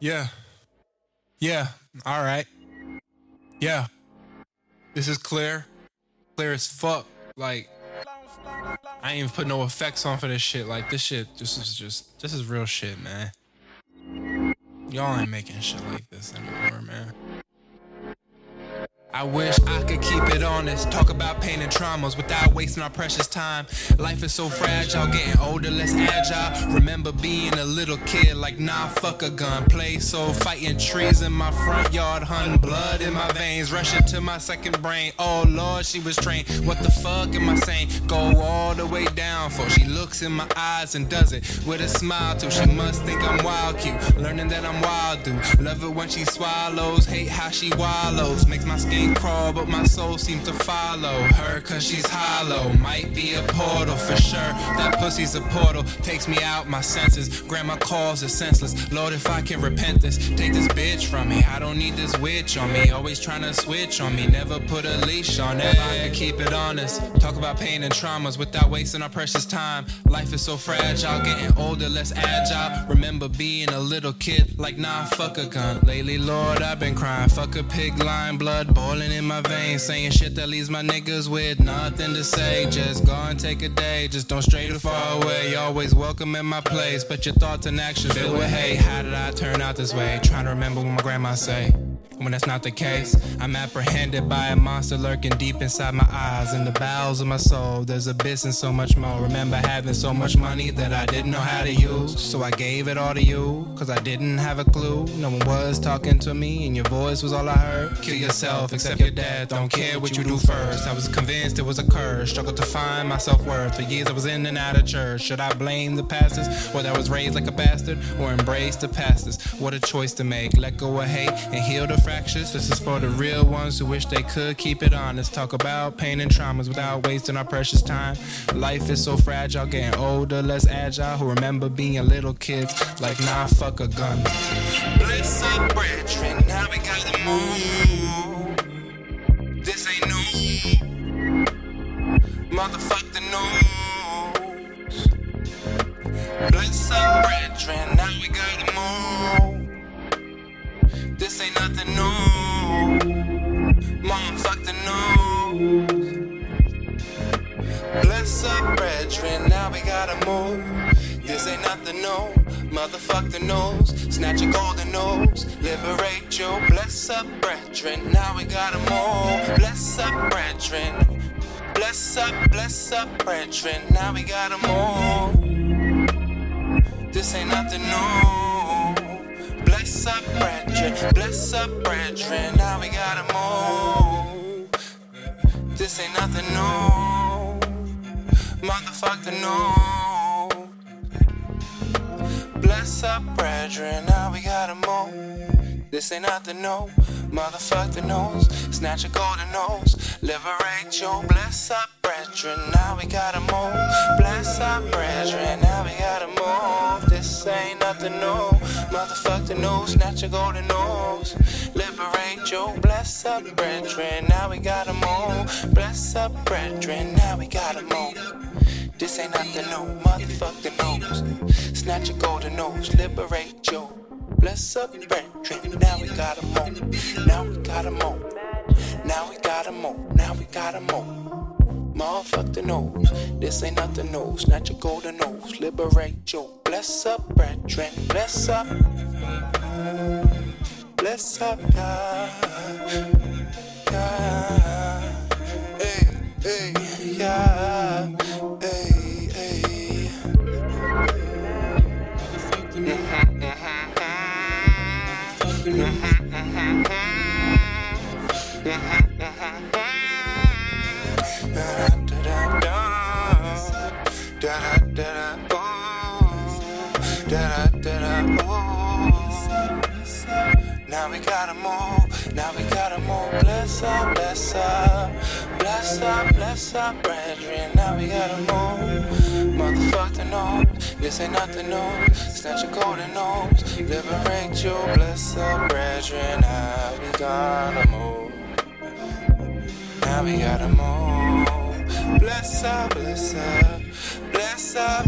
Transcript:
Yeah. Yeah. All right. Yeah. This is clear. Clear as fuck. Like, I ain't even put no effects on for this shit. Like, this shit, this is just, this is real shit, man. Y'all ain't making shit like this anymore, man. I wish I could keep it honest. Talk about pain and traumas without wasting our precious time. Life is so fragile, getting older, less agile. Remember being a little kid, like nah, fuck a gun. Play so fighting trees in my front yard, hunting blood in my veins, rushing to my second brain. Oh lord, she was trained. What the fuck am I saying? Go all the way down for she looks in my eyes and does it with a smile too. She must think I'm wild cute, learning that I'm wild dude. Love it when she swallows, hate how she wallows, makes my skin crawl, but my soul seems to follow her cause she's hollow. Might be a portal for sure. That pussy's a portal, takes me out my senses. Grandma calls it senseless. Lord, if I can repent this, take this bitch from me. I don't need this witch on me. Always trying to switch on me, never put a leash on it. If I could keep it honest, talk about pain and traumas without wasting our precious time. Life is so fragile, getting older, less agile. Remember being a little kid, like nah, fuck a gun. Lately, Lord, I've been crying. Fuck a pig line, blood boiling in my veins, saying shit that leaves my niggas with nothing to say. Just go and take a day, just don't stray too far away. Always welcome in my place, but your thoughts and actions filled with hate. How did I turn out this way? Trying to remember what my grandma say. When that's not the case, I'm apprehended by a monster lurking deep inside my eyes. In the bowels of my soul, there's abyss and so much more. Remember having so much money that I didn't know how to use. So I gave it all to you, cause I didn't have a clue. No one was talking to me, and your voice was all I heard. Kill yourself, except your dad, don't care what you do first. I was convinced it was a curse, struggled to find my self worth. For years I was in and out of church. Should I blame the pastors, or that I was raised like a bastard, or embrace the pastors? What a choice to make. Let go of hate and heal the fractures. This is for the real ones who wish they could keep it honest. Talk about pain and traumas without wasting our precious time. Life is so fragile, getting older, less agile. Who remember being little kids like nah, fuck a gun. Bless up, brethren, now we gotta move. This ain't new. Motherfuck up, brethren, now we gotta move. This ain't nothing new. Motherfuck the nose, snatch a golden nose, liberate you. Bless up, brethren, now we gotta move. Bless up, brethren. Bless up, bless up, brethren, now we gotta move. This ain't nothing new. Bless up, brethren, bless up, brethren, now we gotta move. This ain't nothing new. Motherfuck the new. Bless up, brethren, now we gotta move. This ain't nothing new. Motherfuck the nose, snatch a golden nose, liberate you. Bless up, brethren, now we gotta move. Bless up, brethren, now we gotta move. This ain't nothing new. Motherfuck the nose, snatch a golden nose, liberate you. Bless up, brethren, now we gotta move. Bless up, brethren, now we gotta move. This ain't nothing new. Motherfuck the nose, snatch a golden nose, liberate you. Bless up, brethren. Now we gotta move. Now we gotta move. Now we gotta move. Now we gotta move. Motherfuck. This ain't nothing new. Snatch a golden nose. Liberate you. Bless up, brethren. Bless up. Bless up, yeah. Yeah. Now we gotta move, now we gotta move. Bless up, bless up, bless up, bless up, brethren. Now we gotta move. Motherfuck the nose, this ain't nothing new. Snatch a golden nose, liberate you. Bless up, brethren. Now we gotta move. Now we gotta move. Bless up, bless up, bless up.